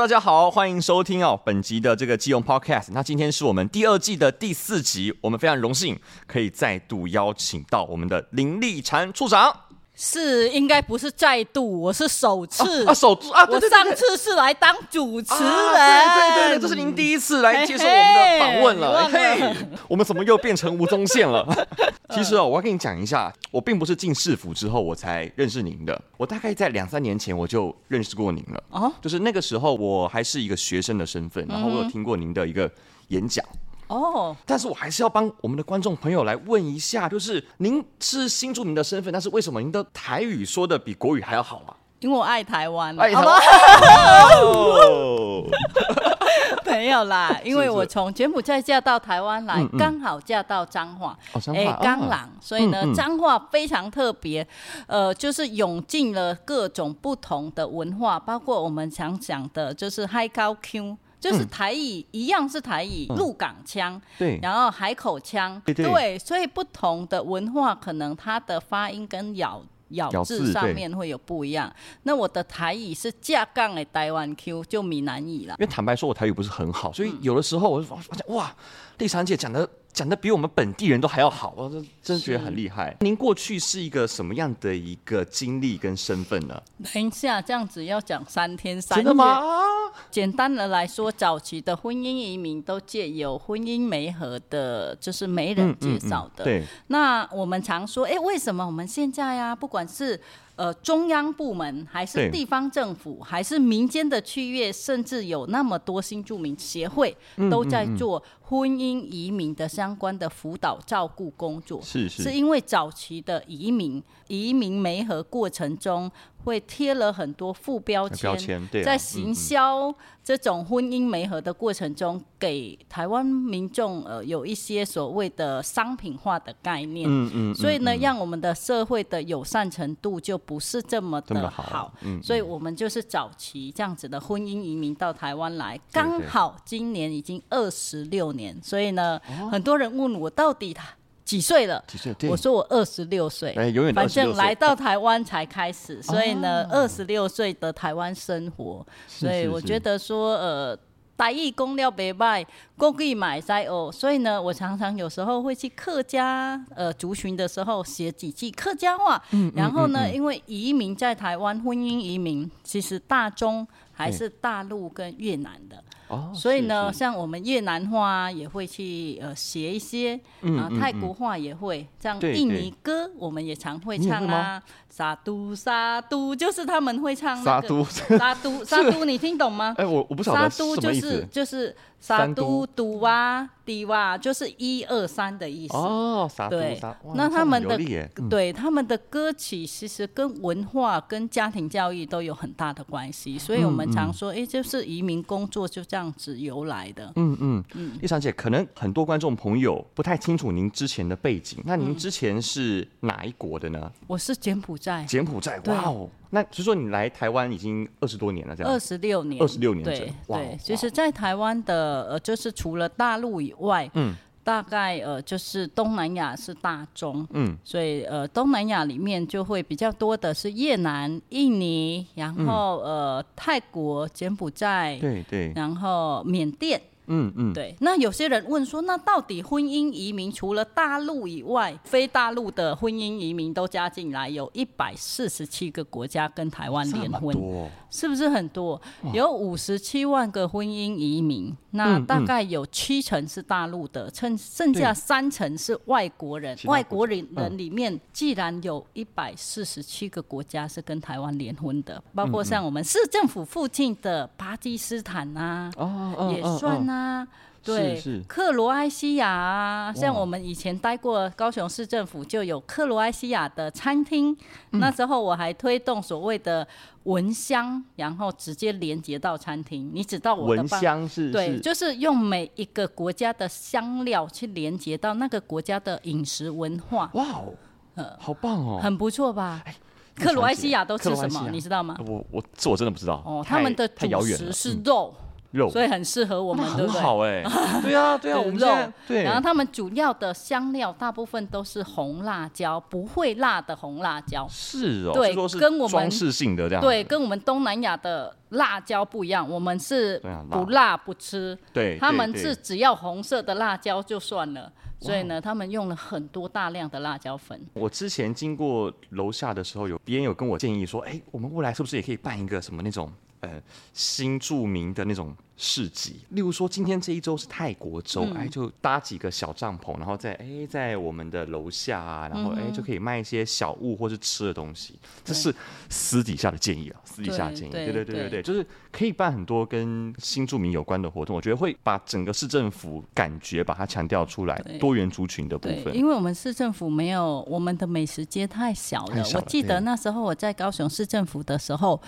大家好，欢迎收听哦本集的这个基隆 Podcast。那今天是我们第二季的第四集，我们非常荣幸可以再度邀请到我们的林立婵处长。是，应该不是再度，我是首次。啊，首次啊，我上次是来当主持人，啊、对对对，这是您第一次来接受我们的访问了，嘿，我们怎么又变成吴宗宪了？其实哦，我要跟你讲一下，我并不是进市府之后我才认识您的，我大概在两三年前我就认识过您了，哦，就是那个时候我还是一个学生的身份，然后我有听过您的一个演讲。哦，但是我还是要帮我们的观众朋友来问一下，就是您是新住民的身份，但是为什么您的台语说的比国语还要好啊？因为我爱台湾，爱台湾。没有啦，因为我从柬埔寨嫁到台湾来，刚好嫁到彰化，哎，刚朗，所以呢，彰化非常特别，呃，就是涌进了各种不同的文化，包括我们常讲的，就是海口腔。就是台语、嗯、一样是台语，鹿港腔，对，然后海口腔，对，对，对，所以不同的文化可能它的发音跟咬咬字上面会有不一样。那我的台语是架杠的台湾 Q，就闽南语了。因为坦白说，我台语不是很好，所以有的时候我就发现哇，丽婵姐讲的。讲的比我们本地人都还要好，我真真觉得很厉害。您过去是一个什么样的一个经历跟身份呢？等一下，这样子要讲三天三夜。真的吗？简单的来说，早期的婚姻移民都借由婚姻媒合的，就是媒人介绍的。嗯嗯嗯。对。那我们常说，哎，为什么我们现在呀、啊，不管是呃，中央部门还是地方政府，还是民间的区域，甚至有那么多新住民协会，都在做婚姻移民的相关的辅导照顾工作。是是，是因为早期的移民移民媒合过程中。会贴了很多副标签，标签在行销这种婚姻媒合的过程中，给台湾民众呃有一些所谓的商品化的概念。嗯嗯，所以呢，让我们的社会的友善程度就不是这么的好。嗯，所以我们就是早期这样子的婚姻移民到台湾来，刚好今年已经二十六年。所以呢，很多人问我到底他。几岁了？几岁？我说我二十六岁。哎，永远反正来到台湾才开始，所以呢，二十六岁的台湾生活，所以我觉得说，呃，台语讲了袂歹，国语嘛会使哦。所以呢，我常常有时候会去客家呃族群的时候写几句客家话。然后呢，因为移民在台湾，婚姻移民其实大宗还是大陆跟越南的。哦，所以呢，像我们越南话也会去呃学一些，嗯、啊，泰国话也会，像印尼歌我们也常会唱啊，沙都沙都就是他们会唱那个沙都沙都 沙都，你听懂吗？哎，我我不晓得沙都就是就是。沙都都哇，迪哇，就是一二三的意思。哦，沙都对，那他们的、嗯、对他们的歌曲其实跟文化、跟家庭教育都有很大的关系，所以我们常说，哎、就是移民工作就这样子由来的。嗯嗯。嗯，丽婵姐，可能很多观众朋友不太清楚您之前的背景，那您之前是哪一国的呢？我是柬埔寨。柬埔寨，哇哦。那所以说你来台湾已经二十多年了，这样。二十六年，二十六年整，对对，其实，在台湾的呃，就是除了大陆以外，嗯，大概呃，就是东南亚是大宗，嗯，所以呃，东南亚里面就会比较多的是越南、印尼，然后呃，泰国、柬埔寨，对对，然后缅甸。嗯嗯，对。那有些人问说，那到底婚姻移民除了大陆以外，非大陆的婚姻移民都加进来，有一百四十七个国家跟台湾联婚，是不是很多？有五十七万个婚姻移民，那大概有七成是大陆的，剩剩下三成是外国人。外国人人里面，既然有一百四十七个国家是跟台湾联婚的，包括像我们市政府附近的巴基斯坦啊，也算啊。啊，对，是是克罗埃西亚啊，像我们以前待过高雄市政府，就有克罗埃西亚的餐厅。嗯。那时候我还推动所谓的蚊香，然后直接连接到餐厅。你知道我的闻香是？对，就是用每一个国家的香料去连接到那个国家的饮食文化。哇哦，呃，好棒哦，很不错吧？哎，克罗埃西亚都吃什么？你知道吗？我我这我真的不知道。哦，他们的主食是肉。肉，所以很适合我们，对不对？很好哎，对啊，对啊，我们肉对。然后他们主要的香料大部分都是红辣椒，不会辣的红辣椒。是哦，对，跟我们装饰性的这样。对，跟我们东南亚的辣椒不一样，我们是不辣不吃。对，他们是只要红色的辣椒就算了。所以呢，他们用了很多大量的辣椒粉。我之前经过楼下的时候，有别人有跟我建议说，哎，我们未来是不是也可以办一个什么那种呃新著名的那种。市集，例如说今天这一周是泰国周，哎、嗯，就搭几个小帐篷，然后在哎在我们的楼下啊，然后哎就可以卖一些小物或是吃的东西。这是私底下的建议啊，私底下的建议。对对对对对，对，就是可以办很多跟新住民有关的活动。我觉得会把整个市政府感觉把它强调出来，多元族群的部分。因为我们市政府没有我们的美食街太小了，小了。我记得那时候我在高雄市政府的时候，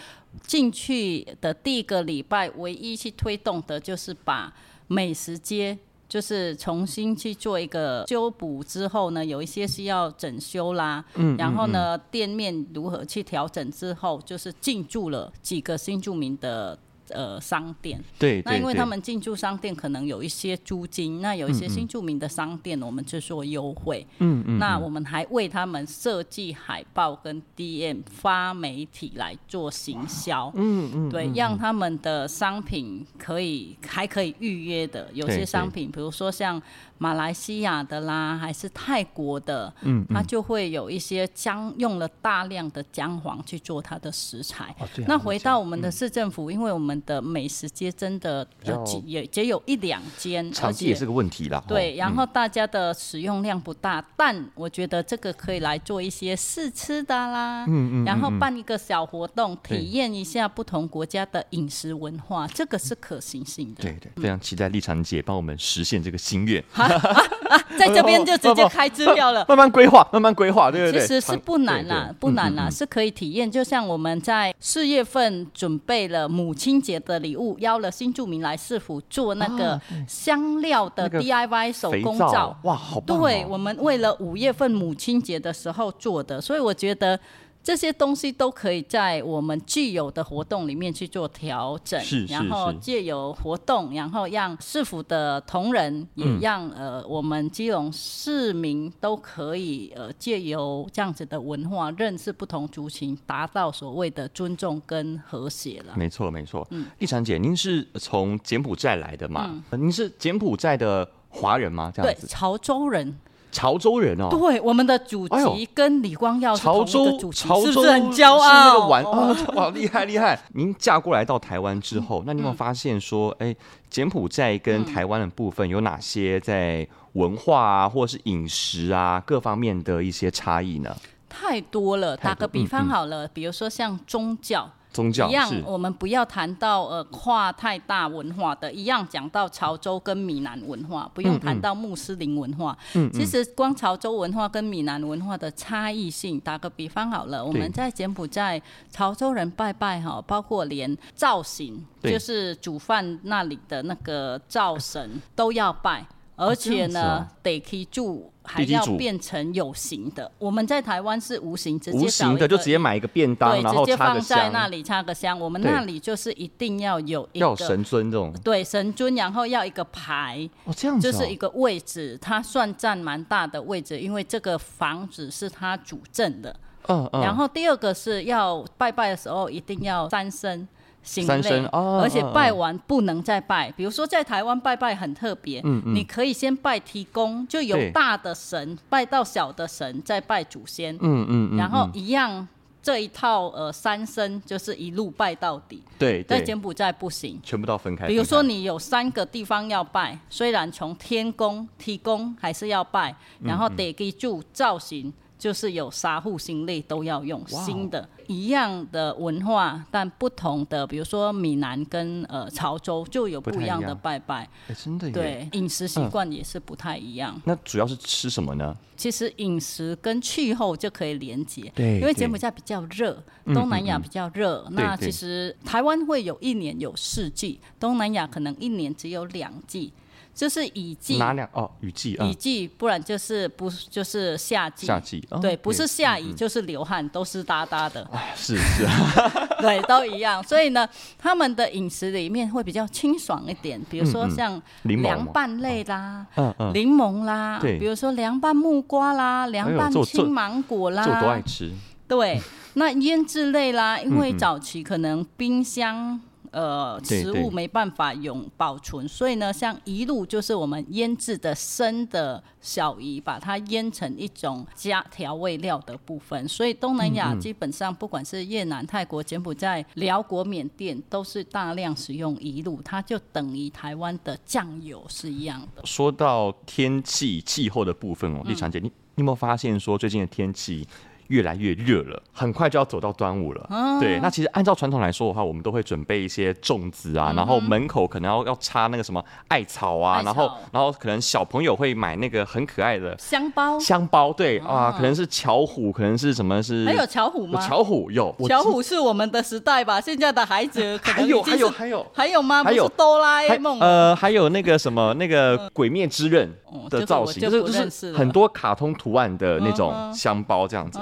进去的第一个礼拜，唯一去推。动的就是把美食街，就是重新去做一个修补之后呢，有一些是要整修啦，嗯，然后呢，店面如何去调整之后，就是进驻了几个新住民的。呃，商店对，对，那因为他们进驻商店可能有一些租金，那有一些新著名的商店，我们就做优惠。嗯嗯，那我们还为他们设计海报跟 DM 发媒体来做行销。嗯嗯，对，让他们的商品可以还可以预约的，有些商品，比如说像。马来西亚的啦，还是泰国的，嗯，它就会有一些姜，用了大量的姜黄去做它的食材。哦、那回到我们的市政府，嗯、因为我们的美食街真的有几也只有一两间，场地也是个问题啦。对，然后大家的使用量不大，嗯、但我觉得这个可以来做一些试吃的啦，嗯嗯，嗯，然后办一个小活动，体验一下不同国家的饮食文化，这个是可行性的。对对，非常期待丽长姐帮我们实现这个心愿。在这边就直接开支票了。慢慢规划，慢慢规划，对。其实是不难啦，不难啦，是可以体验。就像我们在四月份准备了母亲节的礼物，邀了新住民来市府做那个香料的 DIY 手工皂。哇，好棒！对，我们为了五月份母亲节的时候做的，所以我觉得。这些东西都可以在我们既有的活动里面去做调整，是，然后借由活动，然后让市府的同仁，也让、嗯、呃我们基隆市民都可以呃借由这样子的文化认识不同族群，达到所谓的尊重跟和谐了。没错，没错。嗯，丽长姐，您是从柬埔寨来的嘛？嗯、您是柬埔寨的华人吗？这样子，对，潮州人。潮州人哦，对，我们的祖籍跟李光耀是同一个祖籍，潮州是不是很骄傲？是那个玩哦，哇，厉害厉害！您嫁过来到台湾之后，嗯、那你有没有发现说，哎、欸，柬埔寨跟台湾的部分有哪些在文化啊，或者是饮食啊各方面的一些差异呢？太多了，打个比方好了，比如说像宗教。宗教一样，我们不要谈到呃跨太大文化的，一样讲到潮州跟闽南文化，不用谈到穆斯林文化。嗯，其实光潮州文化跟闽南文化的差异性，打个比方好了，我们在柬埔寨潮州人拜拜哈，包括连造型，就是煮饭那里的那个灶神都要拜。而且呢，得去住，还要变成有形的。我们在台湾是无形，直接无形的就直接买一个便当，对，然后直接放在那里插个香。我们那里就是一定要有一个要神尊这种，对神尊，然后要一个牌哦，这样子，就是一个位置，它算占蛮大的位置，因为这个房子是他主政的。嗯嗯。然后第二个是要拜拜的时候一定要三牲。行类，而且拜完不能再拜。比如说在台湾拜拜很特别，你可以先拜提公，就有大的神拜到小的神，再拜祖先。嗯嗯，然后一样这一套呃三生就是一路拜到底。对，在柬埔寨不行，全部都分开。比如说你有三个地方要拜，虽然从天宫、提公还是要拜，然后得给住造型。就是有杀护心类都要用新的一样的文化，但不同的，比如说闽南跟呃潮州就有不一样的拜拜，欸、真的对，饮食习惯也是不太一样、嗯。那主要是吃什么呢？其实饮食跟气候就可以连接，对，因为柬埔寨比较热，东南亚比较热、那其实台湾会有一年有四季，东南亚可能一年只有两季。就是雨季，哪两哦？雨季，雨季，不然就是不就是夏季。夏季，对，不是下雨就是流汗，都湿哒哒的。哎，是是，对，都一样。所以呢，他们的饮食里面会比较清爽一点，比如说像凉拌类啦，嗯嗯，柠檬啦，对，比如说凉拌木瓜啦，凉拌青芒果啦，我都爱吃。对，那腌制类啦，因为早期可能冰箱。呃，食物没办法永保存，所以呢，像鱼露就是我们腌制的生的小鱼，把它腌成一种加调味料的部分。所以东南亚基本上不管是越南、泰国、柬埔寨、辽国、缅甸，都是大量使用鱼露，它就等于台湾的酱油是一样的。说到天气气候的部分哦，丽长姐，你你有没有发现说最近的天气？越来越热了，很快就要走到端午了。嗯、对，那其实按照传统来说的话，我们都会准备一些粽子啊，嗯、然后门口可能要要插那个什么艾草啊，草然后然后可能小朋友会买那个很可爱的香包。香包，对、嗯、啊，可能是巧虎，可能是什么是？还有巧虎吗？巧虎有，巧虎是我们的时代吧？现在的孩子可能有还有还有还有吗？还有哆啦 A 梦。呃，还有那个什么那个鬼灭之刃的造型，就是就是很多卡通图案的那种香包这样子。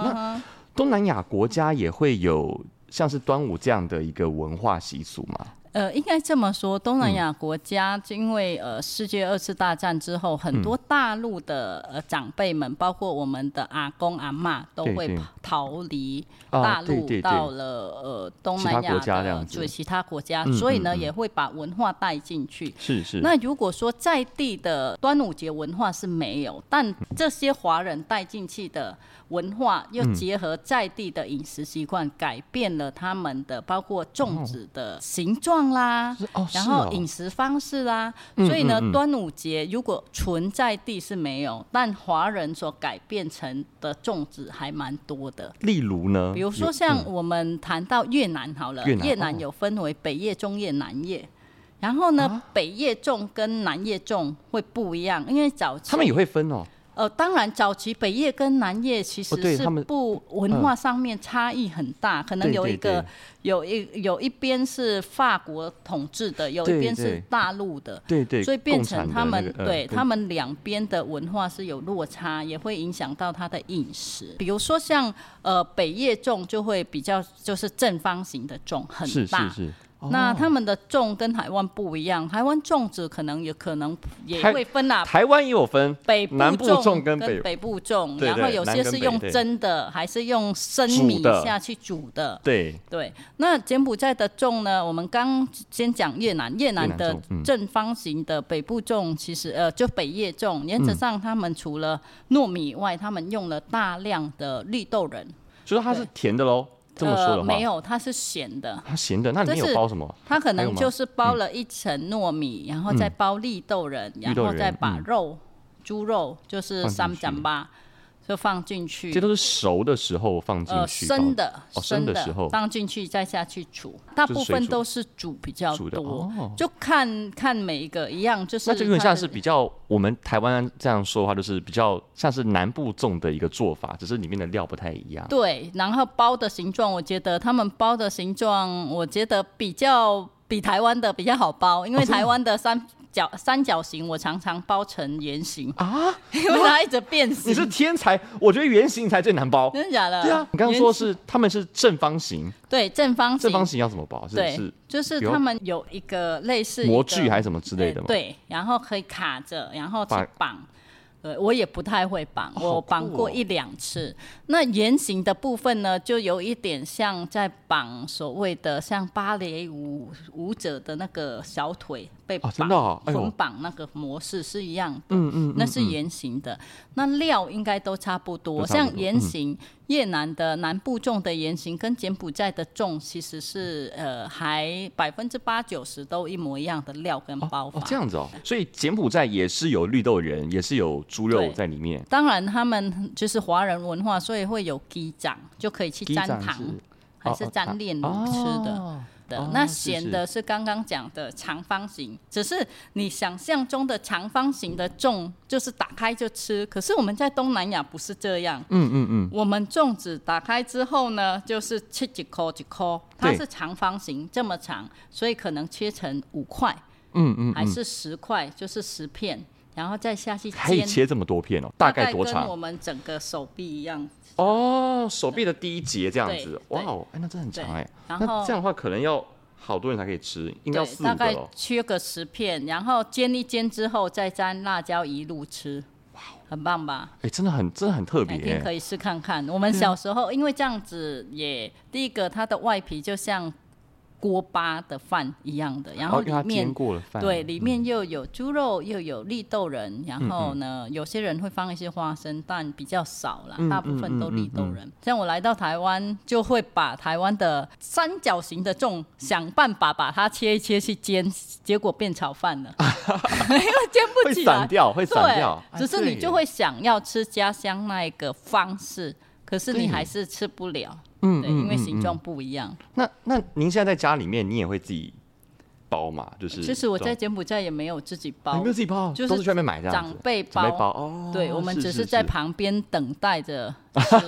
东南亚国家也会有像是端午这样的一个文化习俗吗？呃，应该这么说，东南亚国家就因为呃世界二次大战之后，很多大陆的呃长辈们，包括我们的阿公阿妈，都会逃离大陆，到了呃东南亚的对其他国家，所以呢也会把文化带进去。是是。那如果说在地的端午节文化是没有，但这些华人带进去的文化，又结合在地的饮食习惯，改变了他们的包括粽子的形状。啦，然后饮食方式啦，所以呢，端午节如果存在地是没有，但华人所改变成的粽子还蛮多的。例如呢，比如说像我们谈到越南好了，越南有分为北叶、中叶、南叶，然后呢，北叶粽跟南叶粽会不一样，因为早期他们也会分哦。呃，当然，早期北叶跟南叶其实是不文化上面差异很大，可能有一个有一有一边是法国统治的，有一边是大陆的，对对，所以变成他们对他们两边的文化是有落差，也会影响到他的饮食。比如说像呃北叶粽就会比较就是正方形的粽，很大。是是是那他们的粽跟台湾不一样，台湾粽子可能有可能也会分啊。台湾也有分北部南部粽跟北部粽，然后有些是用蒸的，还是用生米下去煮的。对对。那柬埔寨的粽呢？我们刚先讲越南，越南的正方形的北部粽，其实呃就北叶粽，原则上他们除了糯米以外，他们用了大量的绿豆仁，所以它是甜的喽。这么说的话，呃，没有，它是咸的。它咸的，那里面有包什么？它可能就是包了一层糯米，然后再包绿豆仁，嗯、然后再把肉、嗯、猪肉，就是三斩吧。就放进去，这都是熟的时候放进去，呃，生的，哦，生的时候放进去再下去煮，大部分都是煮比较多，哦，就看看每一个一样，就是那就有点像是比较我们台湾这样说的话，就是比较像是南部种的一个做法，只是里面的料不太一样。对，然后包的形状，我觉得他们包的形状，我觉得比较比台湾的比较好包，因为台湾的三。角三角形，我常常包成圆形啊，因为它一直变形。你是天才，我觉得圆形才最难包。真的假的？对啊，你刚刚说是他们是正方形，对，正方形。正方形要怎么包？对，是就是他们有一个类似模具还是什么之类的吗？对，然后可以卡着，然后去绑。对，我也不太会绑，我绑过一两次。哦、那圆形的部分呢，就有一点像在绑所谓的像芭蕾舞舞者的那个小腿被绑、捆、哦、绑、哎、那个模式是一样的。嗯嗯，那是圆形的。那料应该都差不多像圆形。嗯越南的南部种的言行跟柬埔寨的种其实是呃还百分之八九十都一模一样的料跟包法。哦哦，这样子哦，所以柬埔寨也是有绿豆仁，也是有猪肉在里面。当然他们就是华人文化，所以会有鸡掌，就可以去沾糖，是还是沾炼乳吃的。哦哦、那咸的是刚刚讲的长方形，是是只是你想象中的长方形的粽，就是打开就吃。可是我们在东南亚不是这样，嗯嗯嗯，我们粽子打开之后呢，就是切几颗几颗，它是长方形这么长，所以可能切成五块，嗯嗯，还是十块，就是十片，然后再下去可以切这么多片哦，大概多长？跟我们整个手臂一样。哦，手臂的第一节这样子，哇哦，哎，那真的很长哎。然后这样的话，可能要好多人才可以吃，应该要四个。大概切个十片，然后煎一煎之后，再沾辣椒一路吃。很棒吧？哎、欸，真的很，真的很特别。一定可以试看看。我们小时候，因为这样子也，第一个它的外皮就像。锅巴的饭一样的，然后里面对里面又有猪肉，又有绿豆仁，然后呢，有些人会放一些花生，但比较少啦，大部分都绿豆仁。像我来到台湾，就会把台湾的三角形的粽想办法把它切一切去煎，结果变炒饭了，因为煎不起来，会散掉，会散掉。只是你就会想要吃家乡那一个方式，可是你还是吃不了。嗯，对，因为形状不一样。嗯嗯嗯、那那您现在在家里面，你也会自己包嘛？就是其实我在柬埔寨也没有自己包，没有自己包，就是都是去外面买这样长辈包。长辈包哦，对，我们只是在旁边等待着，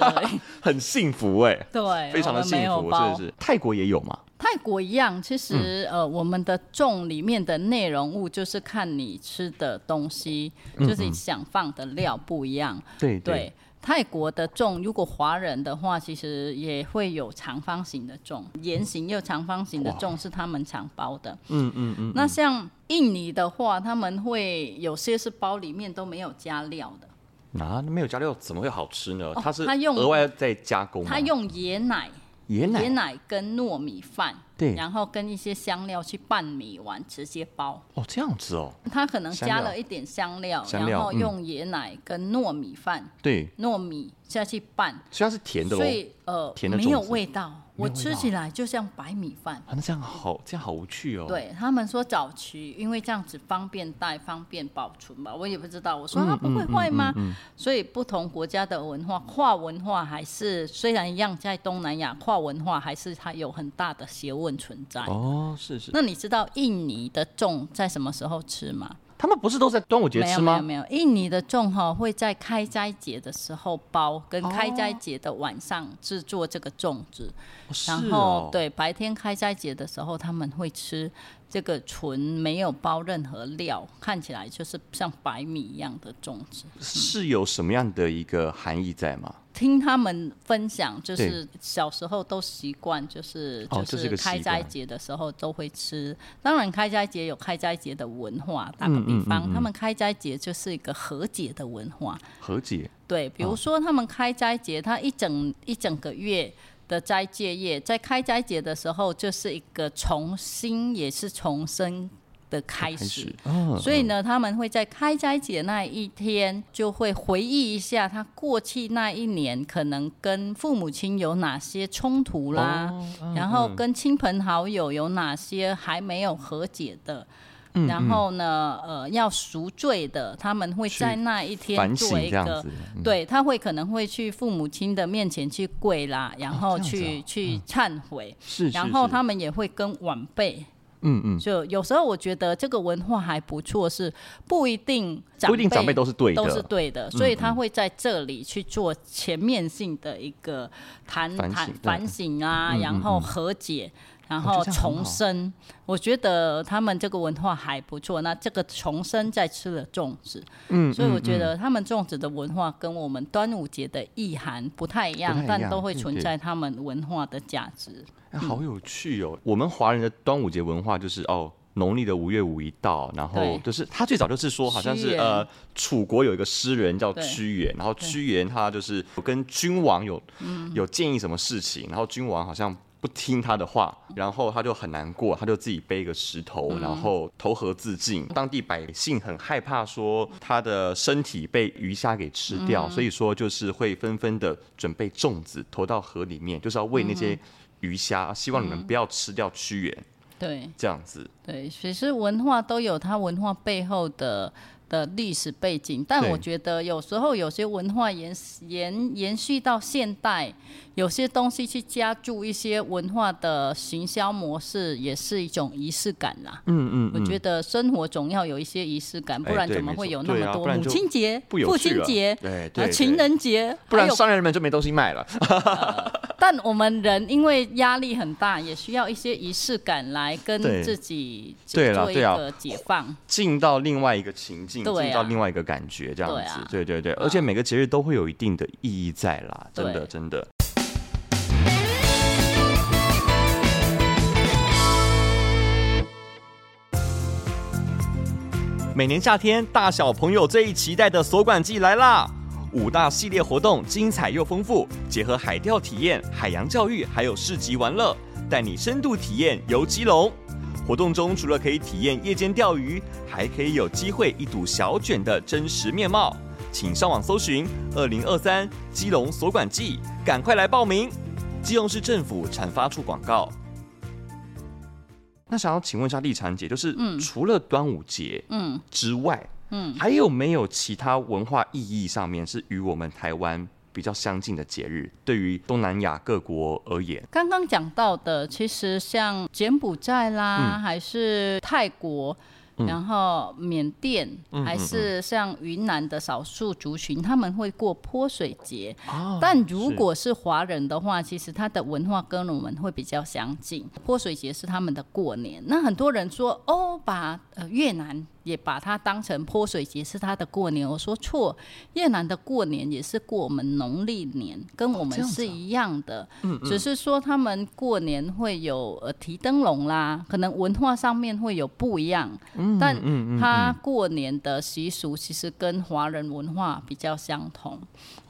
很幸福哎，对，非常的幸福，是不是？泰国也有嘛？泰国一样，其实、嗯、呃，我们的粽里面的内容物就是看你吃的东西，嗯嗯就是你想放的料不一样，对对。对泰国的粽，如果华人的话，其实也会有长方形的粽，圆形又长方形的粽是他们常包的。嗯嗯嗯。嗯，那像印尼的话，他们会有些是包里面都没有加料的。啊，没有加料怎么会好吃呢？它是他用额外再加工，它用椰奶。椰奶，椰奶跟糯米饭，对，然后跟一些香料去拌米丸直接包。哦，这样子哦。他可能加了一点香料，香料然后用椰奶跟糯米饭，对，糯米下去拌，所以它是甜的，所以呃，甜的没有味道。我吃起来就像白米饭，啊，那这样好，这样好无趣哦。对他们说早期，因为这样子方便带、方便保存吧，我也不知道。我说它不会坏吗？所以不同国家的文化，跨文化还是虽然一样在东南亚，跨文化还是它有很大的学问存在。哦，是是。那你知道印尼的粽在什么时候吃吗？他们不是都在端午节吃吗？没有没有，印尼的粽哈会在开斋节的时候包，跟开斋节的晚上制作这个粽子，哦、然后、哦、对白天开斋节的时候他们会吃这个纯没有包任何料，看起来就是像白米一样的粽子，是有什么样的一个含义在吗？听他们分享，就是小时候都习惯，就是就是开斋节的时候都会吃。当然，开斋节有开斋节的文化。打个比方，他们开斋节就是一个和解的文化。和解。对，比如说他们开斋节，他一整一整个月的斋戒夜，在开斋节的时候就是一个重新，也是重生。的开始，所以呢，他们会在开斋节那一天，就会回忆一下他过去那一年可能跟父母亲有哪些冲突啦，然后跟亲朋好友有哪些还没有和解的，然后呢，呃，要赎罪的，他们会在那一天做一个，对，他会可能会去父母亲的面前去跪啦，然后去去忏悔，然后他们也会跟晚辈。嗯嗯，就有时候我觉得这个文化还不错，是不一定不一定长辈都是对的，都是对的，所以他会在这里去做全面性的一个谈谈反省啊，然后和解，然后重生。我觉得他们这个文化还不错。那这个重生在吃了粽子，嗯，所以我觉得他们粽子的文化跟我们端午节的意涵不太一样，但都会存在他们文化的价值。哎、好有趣哦！我们华人的端午节文化就是哦，农历的五月五一到，然后就是他最早就是说，好像是呃，楚国有一个诗人叫屈原，然后屈原他就是跟君王有有建议什么事情，然后君王好像不听他的话，然后他就很难过，他就自己背一个石头，然后投河自尽。当地百姓很害怕说他的身体被鱼虾给吃掉，所以说就是会纷纷的准备粽子投到河里面，就是要喂那些。鱼虾，希望你们不要吃掉屈原。嗯、对，这样子。对，其实文化都有它文化背后的的历史背景，但我觉得有时候有些文化延延延续到现代，有些东西去加注一些文化的行销模式，也是一种仪式感啦。嗯嗯，嗯，我觉得生活总要有一些仪式感，不然怎么会有那么多母亲节、父亲节、对对，情人节，不然商人们就没东西卖了。但我们人因为压力很大，也需要一些仪式感来跟自己做一个解放，进到另外一个情境，进到另外一个感觉，这样子。对对对，而且每个节日都会有一定的意义在啦，真的真的。每年夏天，大小朋友最期待的锁管季来啦！五大系列活动精彩又丰富，结合海钓体验、海洋教育，还有市集玩乐，带你深度体验游基隆。活动中除了可以体验夜间钓鱼，还可以有机会一睹小卷的真实面貌。请上网搜寻“二零二三基隆锁管季”，赶快来报名！基隆市政府产发处广告。那想要请问一下丽婵姐，就是除了端午节嗯之外，嗯，还有没有其他文化意义上面是与我们台湾比较相近的节日？对于东南亚各国而言，刚刚讲到的，其实像柬埔寨啦，还是泰国。然后缅甸还是像云南的少数族群，他们会过泼水节。但如果是华人的话，其实他的文化跟我们会比较相近。泼水节是他们的过年。那很多人说，哦，把呃越南。也把它当成泼水节是他的过年，我说错，越南的过年也是过我们农历年，跟我们是一样的，哦啊、只是说他们过年会有呃提灯笼啦，可能文化上面会有不一样，嗯、但他过年的习俗其实跟华人文化比较相同，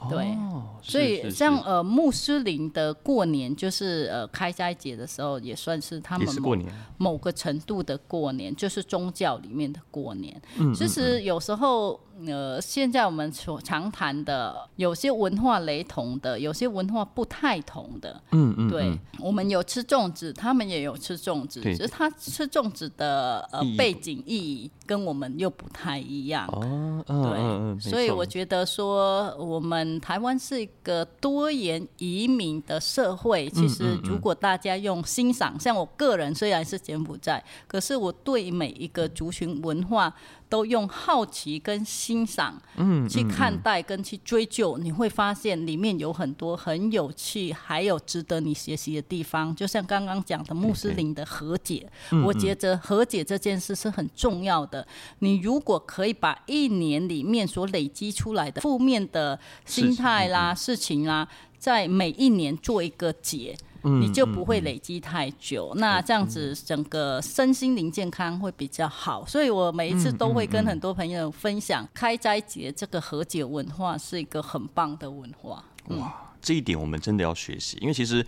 对，哦、所以像呃穆斯林的过年就是呃开斋节的时候也算是他们某某个程度的过年，就是宗教里面的过年。过年，其实有时候。呃，现在我们所常谈的，有些文化雷同的，有些文化不太同的。嗯嗯，对，我们有吃粽子，他们也有吃粽子，只是他吃粽子的呃背景意义跟我们又不太一样。哦，对，所以我觉得说，我们台湾是一个多元移民的社会。其实，如果大家用欣赏，像我个人虽然是柬埔寨，可是我对每一个族群文化。都用好奇跟欣赏，嗯，去看待跟去追究，你会发现里面有很多很有趣，还有值得你学习的地方。就像刚刚讲的穆斯林的和解，我觉得和解这件事是很重要的。你如果可以把一年里面所累积出来的负面的心态啦、事情啦，在每一年做一个节。你就不会累积太久，嗯嗯嗯、那这样子整个身心灵健康会比较好。所以我每一次都会跟很多朋友分享，开斋节这个和解文化是一个很棒的文化。嗯、哇，这一点我们真的要学习，因为其实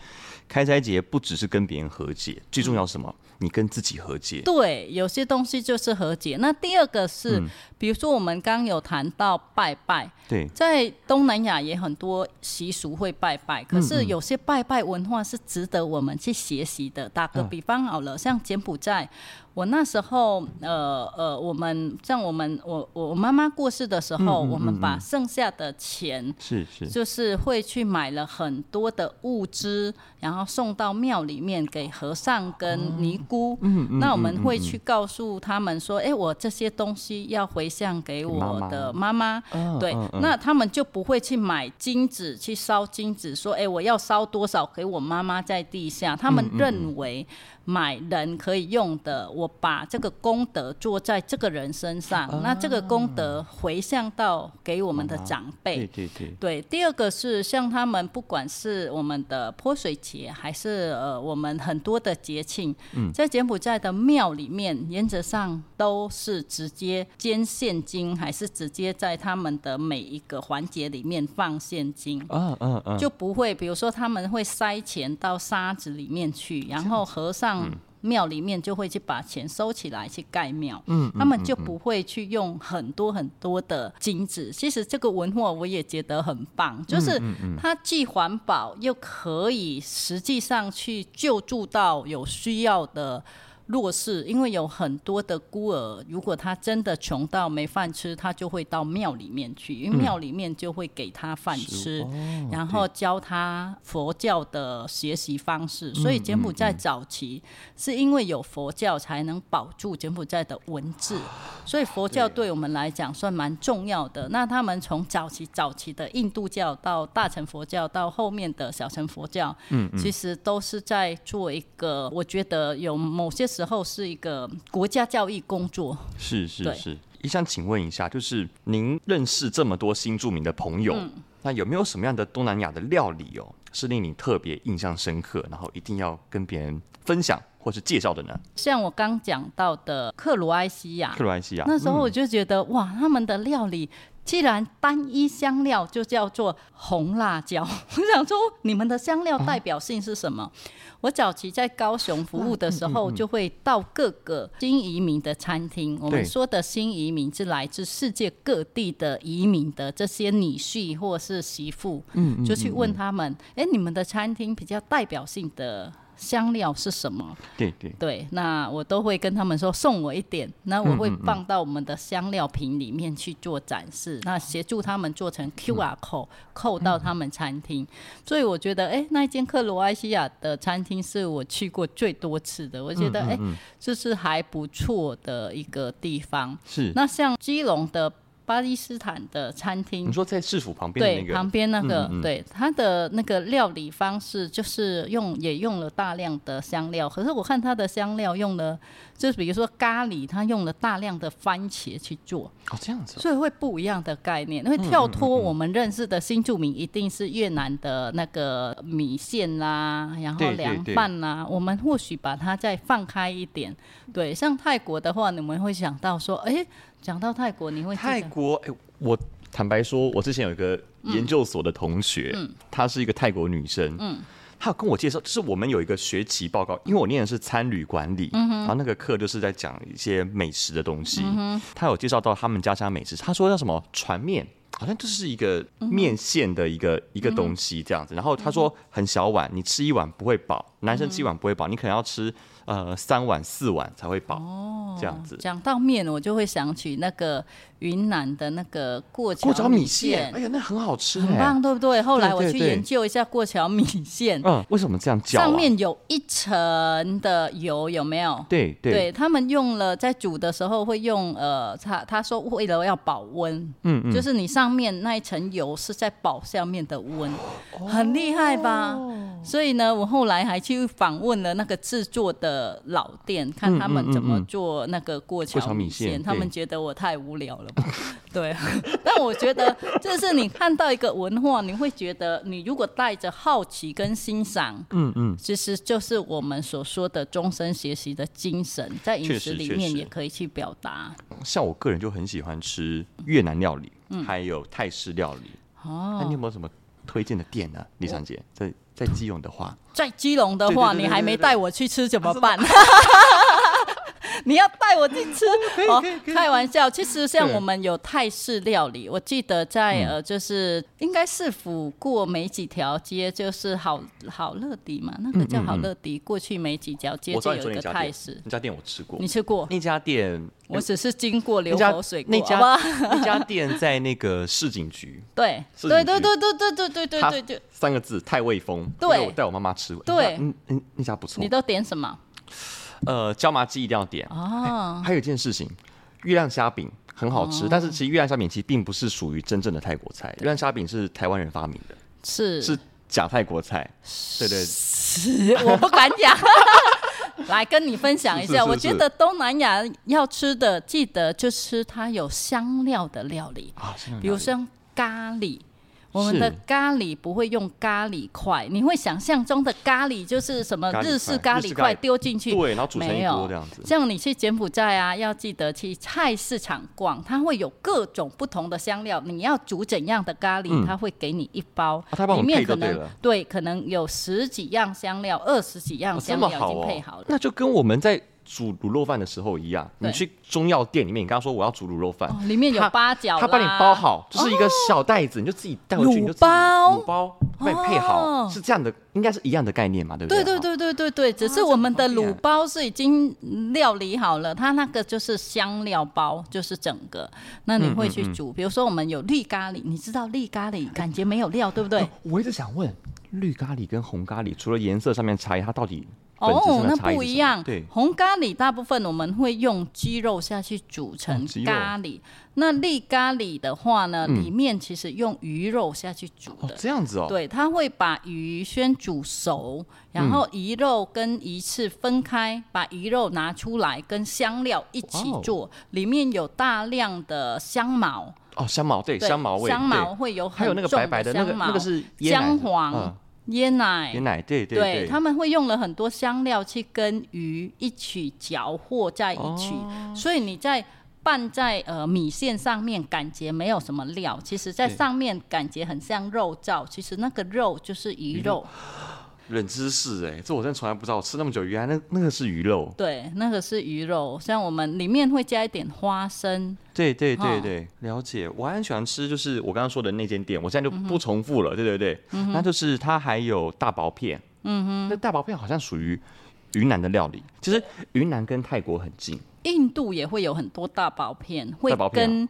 开斋节不只是跟别人和解，最重要是什么？你跟自己和解。对，有些东西就是和解。那第二个是，嗯、比如说我们刚有谈到拜拜。对，在东南亚也很多习俗会拜拜，可是有些拜拜文化是值得我们去学习的。打个比方好了，像柬埔寨。我那时候，呃呃，我们像我们我我妈妈过世的时候，嗯嗯嗯嗯，我们把剩下的钱是是，就是会去买了很多的物资，然后送到庙里面给和尚跟尼姑。嗯嗯，那我们会去告诉他们说，哎，我这些东西要回向给我的妈妈。对，那他们就不会去买金子去烧金子，说，哎，我要烧多少给我妈妈在地下。他们认为。买人可以用的，我把这个功德做在这个人身上，啊、那这个功德回向到给我们的长辈。对对对。对，第二个是像他们，不管是我们的泼水节，还是呃我们很多的节庆，嗯、在柬埔寨的庙里面，原则上都是直接捐现金，还是直接在他们的每一个环节里面放现金。啊啊啊、就不会，比如说他们会塞钱到沙子里面去，然后和尚。庙里面就会去把钱收起来去盖庙，嗯，他们就不会去用很多很多的金子。其实这个文化我也觉得很棒，就是它既环保又可以实际上去救助到有需要的弱势，因为有很多的孤儿，如果他真的穷到没饭吃，他就会到庙里面去，因为庙里面就会给他饭吃，嗯、然后教他佛教的学习方式。所以柬埔寨早期是因为有佛教才能保住柬埔寨的文字，所以佛教对我们来讲算蛮重要的。那他们从早期早期的印度教到大乘佛教，到后面的小乘佛教，嗯，其实都是在做一个，我觉得有某些时候是一个国家教育工作。是是是，也想请问一下，就是您认识这么多新著名的朋友，嗯、那有没有什么样的东南亚的料理哦，是令你特别印象深刻，然后一定要跟别人分享或是介绍的呢？像我刚讲到的克罗埃西亚，克罗埃西亚，那时候我就觉得、嗯、哇，他们的料理。既然单一香料就叫做红辣椒，我想说你们的香料代表性是什么？我早期在高雄服务的时候，就会到各个新移民的餐厅。我们说的新移民是来自世界各地的移民的这些女婿或是媳妇，嗯就去问他们：哎，你们的餐厅比较代表性的？香料是什么？对对对，那我都会跟他们说，送我一点，那我会放到我们的香料瓶里面去做展示，嗯嗯嗯，那协助他们做成 QR code，扣到他们餐厅。嗯、所以我觉得，哎、欸，那一间克罗埃西亚的餐厅是我去过最多次的，我觉得，哎、这是还不错的一个地方。是，那像基隆的。巴基斯坦的餐厅，你说在市府旁边那个？对，旁边那个，嗯嗯。对，它的那个料理方式就是用也用了大量的香料，可是我看它的香料用了，就是比如说咖喱，它用了大量的番茄去做，哦，这样子，所以会不一样的概念，因为跳脱我们认识的新住民一定是越南的那个米线啦，然后凉拌啦，我们或许把它再放开一点，对，像泰国的话，你们会想到说，哎、欸。讲到泰国，你会泰国？哎、欸，我坦白说，我之前有一个研究所的同学，嗯，她是一个泰国女生，嗯，她有跟我介绍，就是我们有一个学期报告，因为我念的是餐旅管理，然后那个课就是在讲一些美食的东西，嗯，她有介绍到他们家乡美食，她说叫什么船面，好像就是一个面线的一个、嗯、一个东西这样子，然后她说很小碗，你吃一碗不会饱，男生吃一碗不会饱，你可能要吃。呃，三碗四碗才会饱，哦，这样子。讲到面，我就会想起那个云南的那个过桥过桥米线，哎呀，那很好吃，很棒，对不对？后来我去研究一下过桥米线，嗯，为什么这样叫？上面有一层的油，有没有？对对，对他们用了在煮的时候会用呃，他他说为了要保温，嗯嗯，就是你上面那一层油是在保下面的温，很厉害吧？所以呢，我后来还去访问了那个制作的。呃，老店看他们怎么做那个过桥米线，他们觉得我太无聊了吧？对，但我觉得就是你看到一个文化，你会觉得你如果带着好奇跟欣赏，嗯嗯，其实就是我们所说的终身学习的精神，在饮食里面也可以去表达。像我个人就很喜欢吃越南料理，还有泰式料理。哦，那你有没有什么推荐的店呢？丽珊姐在。在基隆的话，在基隆的话，你还没带我去吃怎么办？你要带我去吃？哦，开玩笑。其实像我们有泰式料理，我记得在呃，就是应该是府过没几条街，就是好好乐迪嘛，那个叫好乐迪，过去没几条街就有一个泰式。那家店我吃过，你吃过？那家店我只是经过流口水。那家 那家店在那个市警局。对对对对对对对对对对，三个字泰味风。对，我带我妈妈吃过。对，嗯嗯，那家不错。你都点什么？呃，椒麻鸡一定要点哦、欸。还有一件事情，月亮虾饼很好吃，哦、但是其实月亮虾饼其实并不是属于真正的泰国菜。月亮虾饼是台湾人发明的，是是假泰国菜。对对，是我不敢讲。来跟你分享一下，我觉得东南亚要吃的，记得就吃它有香料的料理啊，比如像咖喱。我们的咖喱不会用咖喱块，你会想象中的咖喱就是什么日式咖喱块丢进去，对，然后煮成一锅这样子。像你去柬埔寨啊，要记得去菜市场逛，它会有各种不同的香料，你要煮怎样的咖喱，嗯、它会给你一包，啊、里面可能对，可能有十几样香料，二十几样香料已经配好了。哦好哦、那就跟我们在煮卤肉饭的时候一样，你去中药店里面，你刚刚说我要煮卤肉饭，里面有八角，他帮你包好，就是一个小袋子，你就自己带回去，你就卤包，卤包帮你配好，是这样的，应该是一样的概念嘛，对不对？对对对对对对，只是我们的卤包是已经料理好了，它那个就是香料包，就是整个，那你会去煮，比如说我们有绿咖喱，你知道绿咖喱感觉没有料，对不对？我一直想问，绿咖喱跟红咖喱除了颜色上面差异，它到底？哦，那不一样。对，红咖喱大部分我们会用鸡肉下去煮成咖喱。那绿咖喱的话呢，里面其实用鱼肉下去煮的。这样子哦。对，它会把鱼先煮熟，然后鱼肉跟鱼翅分开，把鱼肉拿出来跟香料一起做，里面有大量的香茅。哦，香茅，对，香茅味。香茅会有很重的香茅。还有那个白白的那个，那个是姜黄。椰奶，椰奶，对对对，他们会用了很多香料去跟鱼一起搅和在一起，哦、所以你在拌在呃米线上面，感觉没有什么料，其实在上面感觉很像肉燥，其实那个肉就是鱼肉。冷知识哎，这我真的从来不知道，我吃那么久，原来那那个是鱼肉。对，那个是鱼肉，像我们里面会加一点花生。对对对对，哦、了解。我还很喜欢吃，就是我刚刚说的那间店，我现在就不重复了。对对对，嗯、那就是它还有大薄片。嗯哼，那大薄片好像属于云南的料理。其实云南跟泰国很近。印度也会有很多大薄片，会跟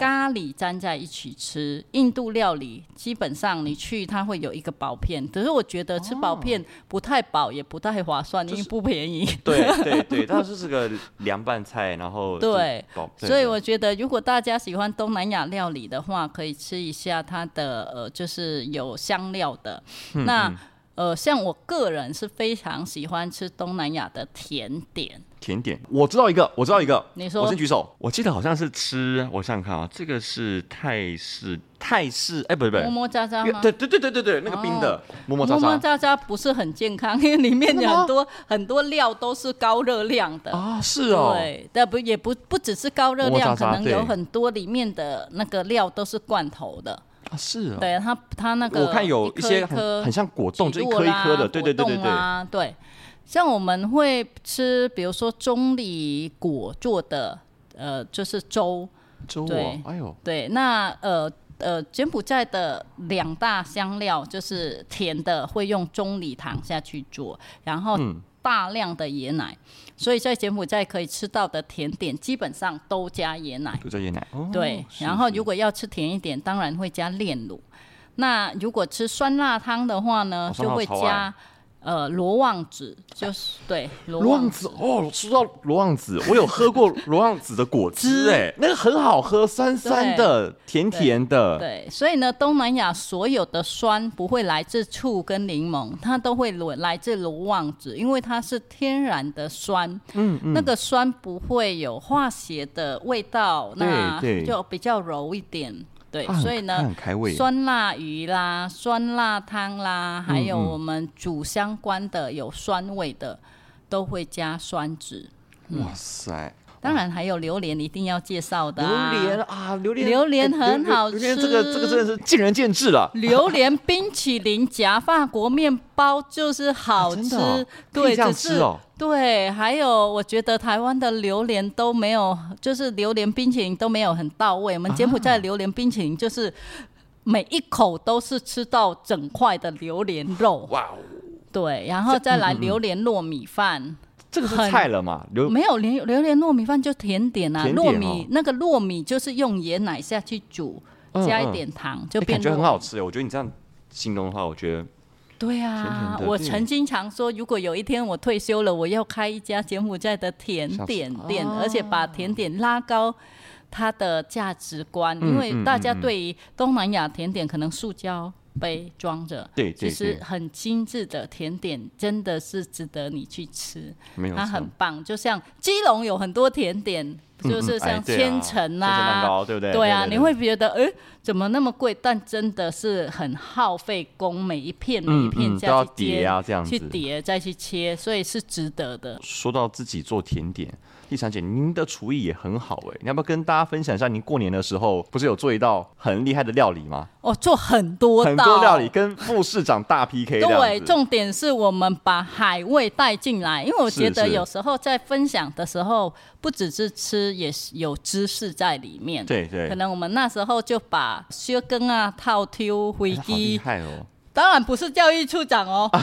咖喱粘在一起吃。印度料理基本上你去，它会有一个薄片，可是我觉得吃薄片不太饱，也不太划算，因为不便宜。对对对，它是这个凉拌菜，然后对，所以我觉得如果大家喜欢东南亚料理的话，可以吃一下它的呃，就是有香料的那。呃，像我个人是非常喜欢吃东南亚的甜点。甜点，我知道一个，我知道一个。你说，我先举手。我记得好像是吃，我想想看啊，这个是泰式，泰式，哎，不是不是，么么喳喳吗？对对对对对对，那个冰的么么喳喳。么么喳喳不是很健康，因为里面有很多很多料都是高热量的啊，是哦。对，但不也不不只是高热量，可能有很多里面的那个料都是罐头的。啊，是啊，对它它那个，我看有一些很很像果冻，就一颗一颗的，对对对对对，对，像我们会吃，比如说棕榈果做的，呃，就是粥，粥，对，哎呦，对，那呃呃，柬埔寨的两大香料就是甜的，会用棕榈糖下去做，然后大量的椰奶。所以在柬埔寨可以吃到的甜点，基本上都加椰奶。都加椰奶。哦、对，然后如果要吃甜一点，当然会加炼乳。那如果吃酸辣汤的话呢，就会加。呃，罗望子就是对罗望子。哦，说到罗望子，我有喝过罗望子的果汁，哎，那个很好喝，酸酸的，甜甜的。对，所以呢，东南亚所有的酸不会来自醋跟柠檬，它都会来自罗望子，因为它是天然的酸，嗯嗯，那个酸不会有化学的味道，那就比较柔一点。对，所以呢，酸辣鱼啦、酸辣汤啦，还有我们煮相关的有酸味的，都会加酸质。哇塞！当然还有榴莲，一定要介绍的。榴莲啊，榴莲，榴莲很好吃。这个这个真的是见仁见智了。榴莲冰淇淋夹法国面包就是好吃，对，只是对。还有，我觉得台湾的榴莲都没有，就是榴莲冰淇淋都没有很到位。我们柬埔寨榴莲冰淇淋就是每一口都是吃到整块的榴莲肉。哇哦！对，然后再来榴莲糯米饭。这个是菜了嘛？榴没有榴榴莲糯米饭就甜点啊，糯米那个糯米就是用椰奶下去煮，加一点糖就变。感觉很好吃哎！我觉得你这样形容的话，我觉得。对啊，我曾经常说，如果有一天我退休了，我要开一家柬埔寨的甜点店，而且把甜点拉高它的价值观，因为大家对于东南亚甜点可能塑胶。杯装着，对，其实很精致的甜点，真的是值得你去吃。没有，它很棒。就像基隆有很多甜点，就是像千层啊，对不对？对啊，你会觉得，哎，怎么那么贵？但真的是很耗费工，每一片每一片这样去叠啊，这样子去叠再去切，所以是值得的。说到自己做甜点。丽珊姐，您的厨艺也很好哎，你要不要跟大家分享一下？您过年的时候不是有做一道很厉害的料理吗？哦，做很多很多料理，跟副市长大 PK。对，重点是我们把海味带进来，因为我觉得有时候在分享的时候，不只是吃，也是有知识在里面。对对。可能我们那时候就把削根啊、套丢、回鸡，厉害哦！当然不是教育处长哦。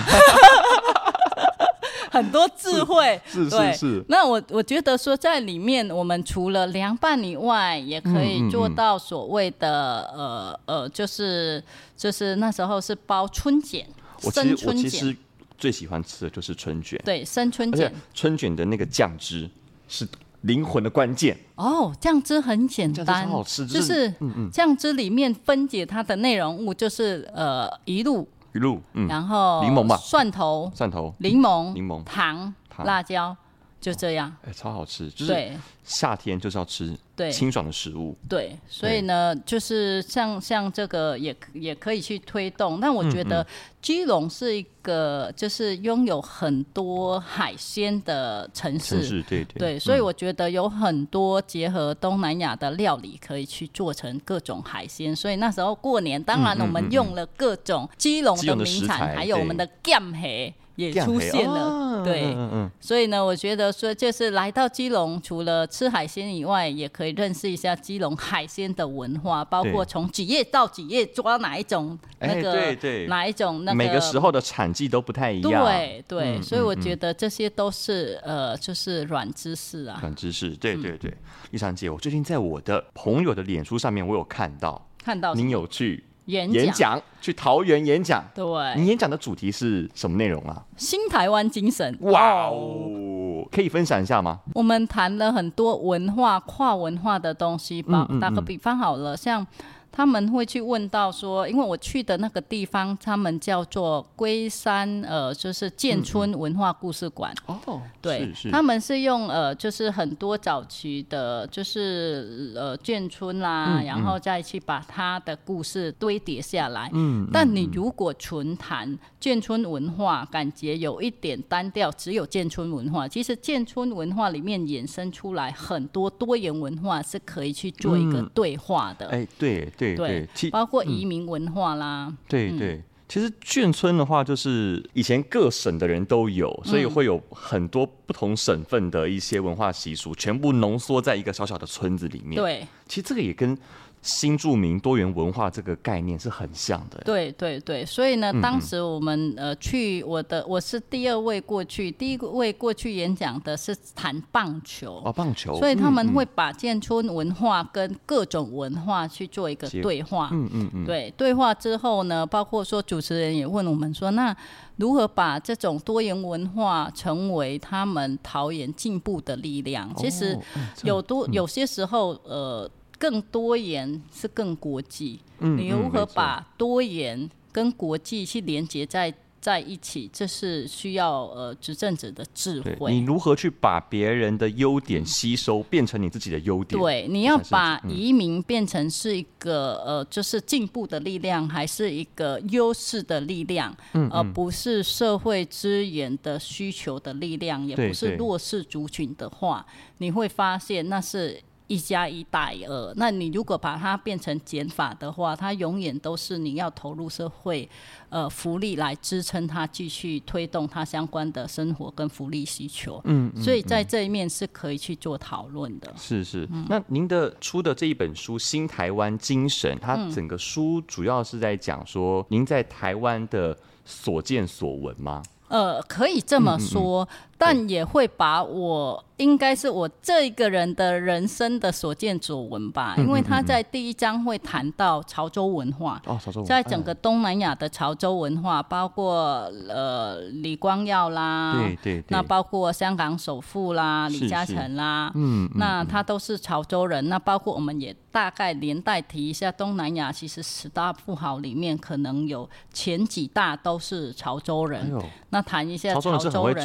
很多智慧，是是是。那我我觉得说，在里面，我们除了凉拌以外，也可以做到所谓的、嗯嗯、呃呃，就是就是那时候是包春卷，生春卷。我其实最喜欢吃的就是春卷，对，生春卷。春卷的那个酱汁是灵魂的关键。哦，酱汁很简单，好吃，就是酱汁里面分解它的内容物，就是呃一路。鱼露，嗯，然后柠檬吧，蒜头，蒜头，柠檬，柠檬，糖，辣椒，就这样，哎，超好吃，就是夏天就是要吃对。清爽的食物，对，所以呢，就是像像这个也也可以去推动。但我觉得基隆是一个就是拥有很多海鲜的城市，对对。对，所以我觉得有很多结合东南亚的料理可以去做成各种海鲜。所以那时候过年，当然我们用了各种基隆的名产，还有我们的咸虾。也出现了，哦、对，嗯嗯，所以呢，我觉得说，就是来到基隆，除了吃海鲜以外，也可以认识一下基隆海鲜的文化，包括从几月到几月抓哪一种那个，对对，哪一种那个，每个时候的产季都不太一样，对对，嗯、所以我觉得这些都是呃，就是软知识啊，软知识，对对对。丽珊姐，我最近在我的朋友的脸书上面，我有看到，看到您有去。演讲去桃园演讲，对，你演讲的主题是什么内容啊？新台湾精神，哇哦，可以分享一下吗？我们谈了很多文化、跨文化的东西吧。打个比方好了，像。他们会去问到说，因为我去的那个地方，他们叫做龟山，呃，就是建村文化故事馆。哦、嗯，对，他们是用呃，就是很多早期的，就是呃建村啦，嗯、然后再去把他的故事堆叠下来。嗯，但你如果纯谈建村文化，感觉有一点单调，只有建村文化。其实建村文化里面衍生出来很多多元文化，是可以去做一个对话的。哎、嗯，对。对对，其包括移民文化啦。嗯、对对，其实眷村的话，就是以前各省的人都有，所以会有很多不同省份的一些文化习俗，全部浓缩在一个小小的村子里面。对，其实这个也跟。新著名多元文化这个概念是很像的。对对对，所以呢，当时我们呃去我的我是第二位过去，第一位过去演讲的是谈棒球。哦，棒球。所以他们会把建村文化跟各种文化去做一个对话。嗯嗯嗯。对，对话之后呢，包括说主持人也问我们说，那如何把这种多元文化成为他们桃园进步的力量？其实有多有些时候呃。更多元是更国际，嗯，你如何把多元跟国际去连接在在一起？这是需要呃执政者的智慧。你如何去把别人的优点吸收，变成你自己的优点？对，你要把移民变成是一个呃，就是进步的力量，还是一个优势的力量？嗯，而不是社会资源的需求的力量，也不是弱势族群的话，你会发现那是。一加一大于二，那你如果把它变成减法的话，它永远都是你要投入社会，呃，福利来支撑它继续推动它相关的生活跟福利需求。嗯，嗯，所以在这一面是可以去做讨论的。是是，嗯、那您的出的这一本书《新台湾精神》，它整个书主要是在讲说您在台湾的所见所闻吗？呃，可以这么说，嗯嗯嗯，但也会把我应该是我这一个人的人生的所见所闻吧，因为他在第一章会谈到潮州文化，哦，潮州文化，在整个东南亚的潮州文化，包括呃李光耀啦，对对，对，那包括香港首富啦李嘉诚啦，嗯，那他都是潮州人，那包括我们也大概连带提一下东南亚，其实十大富豪里面可能有前几大都是潮州人，哎、那。谈一下潮州人，潮州人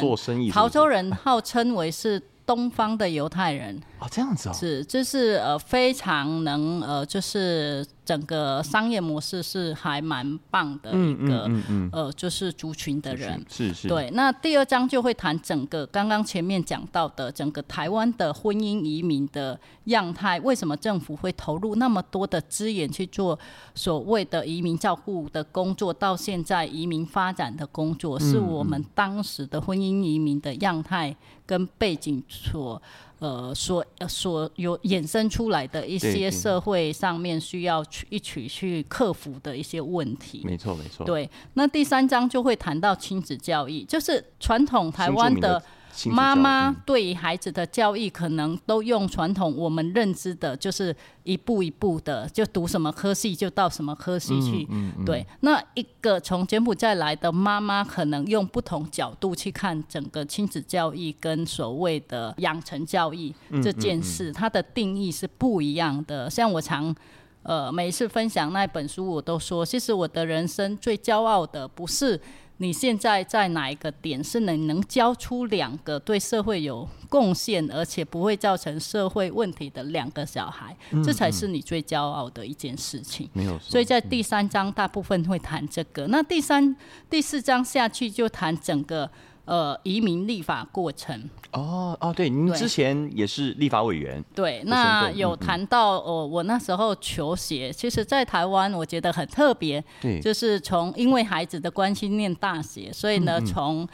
号称为是东方的犹太人。哦，这样子哦，是，就是呃非常能呃，就是整个商业模式是还蛮棒的一个、嗯嗯嗯、呃，就是族群的人，是是。对，那第二章就会谈整个刚刚前面讲到的整个台湾的婚姻移民的样态，为什么政府会投入那么多的资源去做所谓的移民照顾的工作，到现在移民发展的工作，是我们当时的婚姻移民的样态跟背景所呃所所有衍生出来的一些社会上面需要去一起去克服的一些问题。没错没错。对，那第三章就会谈到亲子教育，就是传统台湾的。妈妈对于孩子的教育，可能都用传统我们认知的，就是一步一步的，就读什么科系就到什么科系去。嗯嗯嗯、对，那一个从柬埔寨来的妈妈，可能用不同角度去看整个亲子教育跟所谓的养成教育这件事，它的定义是不一样的。像我常呃每一次分享那本书，我都说，其实我的人生最骄傲的不是。你现在在哪一个点是能能教出两个对社会有贡献，而且不会造成社会问题的两个小孩，这才是你最骄傲的一件事情。没有，所以在第三章大部分会谈这个。那第三、第四章下去就谈整个。呃，移民立法过程。哦哦，对，您之前也是立法委员，对，那有谈到哦、呃，我那时候求学，其实，在台湾我觉得很特别，对，就是从因为孩子的关系念大学，所以呢，从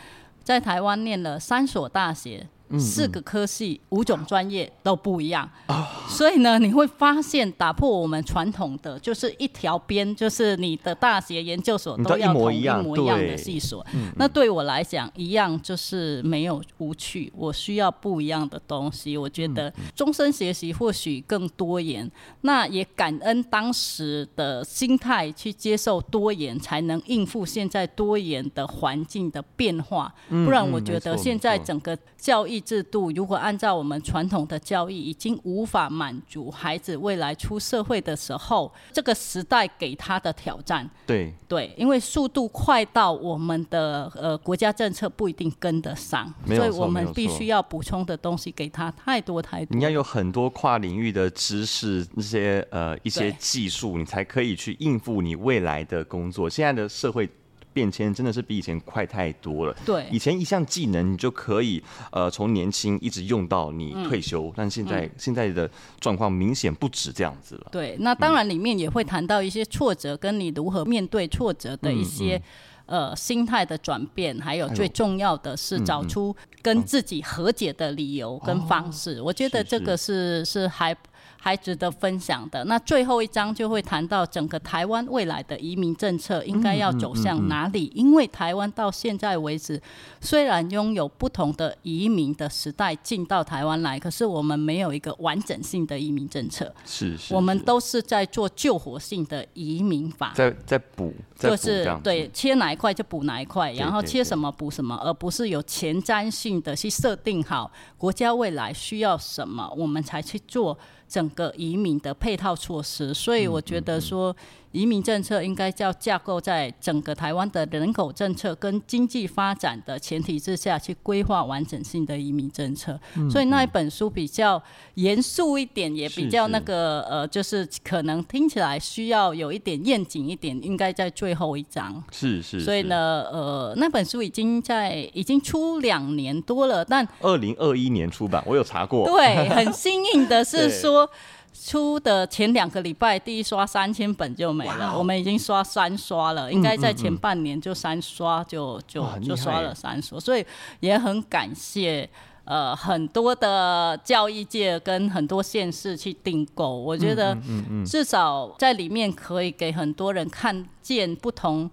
在台湾念了三所大学。四个科系，五种专业都不一样，哦，所以呢，你会发现打破我们传统的，就是一条边，就是你的大学研究所都要同一模一样的系所。那对我来讲，一样就是没有无趣，我需要不一样的东西。我觉得终身学习或许更多元，那也感恩当时的心态去接受多元，才能应付现在多元的环境的变化。不然，我觉得现在整个教育。制度如果按照我们传统的教育，已经无法满足孩子未来出社会的时候，这个时代给他的挑战。对对，因为速度快到我们的呃国家政策不一定跟得上，所以我们必须要补充的东西给他太多太多。你要有很多跨领域的知识，那些呃一些技术，你才可以去应付你未来的工作。现在的社会。变迁真的是比以前快太多了。对，以前一项技能你就可以呃从年轻一直用到你退休，嗯、但现在、嗯、现在的状况明显不止这样子了。对，那当然里面也会谈到一些挫折，跟你如何面对挫折的一些、嗯、呃心态的转变，还有最重要的是找出跟自己和解的理由跟方式。哦、我觉得这个是是，是还。还值得分享的。那最后一章就会谈到整个台湾未来的移民政策应该要走向哪里？因为台湾到现在为止，虽然拥有不同的移民的时代进到台湾来，可是我们没有一个完整性的移民政策。是是，我们都是在做救活性的移民法，在在补，就是对切哪一块就补哪一块，然后切什么补什么，而不是有前瞻性的去设定好国家未来需要什么，我们才去做。整个移民的配套措施，所以我觉得说。移民政策应该叫架构在整个台湾的人口政策跟经济发展的前提之下去规划完整性的移民政策。嗯、所以那一本书比较严肃一点，也比较那个呃，就是可能听起来需要有一点严谨一点，应该在最后一章。是是，是。所以呢，呃，那本书已经在已经出两年多了，但二零二一年出版，我有查过。对，很新颖的是说。出的前两个礼拜，第一刷三千本就没了。我们已经刷三刷了，应该在前半年就三刷就，就就刷了三刷，所以也很感谢呃很多的教育界跟很多县市去订购。我觉得至少在里面可以给很多人看见不同。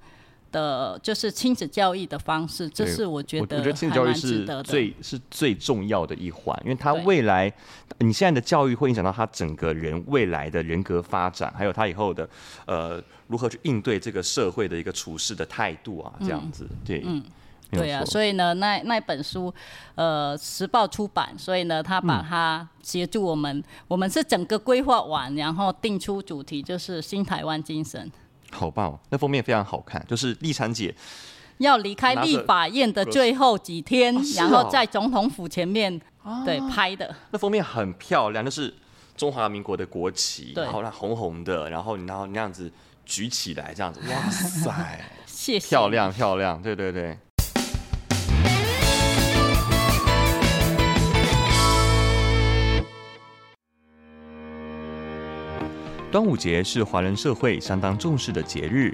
的就是亲子教育的方式，这是我觉得我觉得亲子教育是最是最重要的一环，因为他未来你现在的教育会影响到他整个人未来的人格发展，还有他以后的呃如何去应对这个社会的一个处事的态度啊，这样子，对，嗯，对啊，所以呢，那那本书呃时报出版，所以呢，他把它协助我们，我们是整个规划完，然后定出主题，就是新台湾精神。好棒，哦那封面非常好看，就是立产姐要离开立法院的最后几天，哦、然后在总统府前面、啊、对拍的。那封面很漂亮，就是中华民国的国旗，对。然后那红红的，然后你然后那样子举起来，这样子，哇塞，谢谢，漂亮漂亮，对对对。端午节是华人社会相当重视的节日，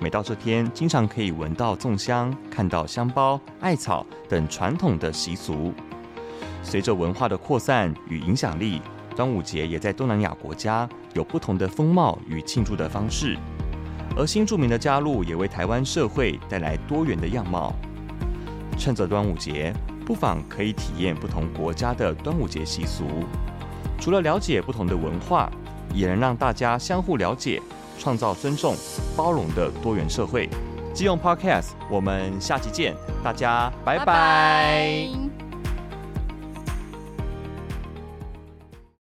每到这天，经常可以闻到粽香、看到香包、艾草等传统的习俗。随着文化的扩散与影响力，端午节也在东南亚国家有不同的风貌与庆祝的方式。而新住民的加入，也为台湾社会带来多元的样貌。趁着端午节，不妨可以体验不同国家的端午节习俗，除了了解不同的文化。也能让大家相互了解，创造尊重、包容的多元社会。即用 Podcast，我们下期见，大家。拜拜。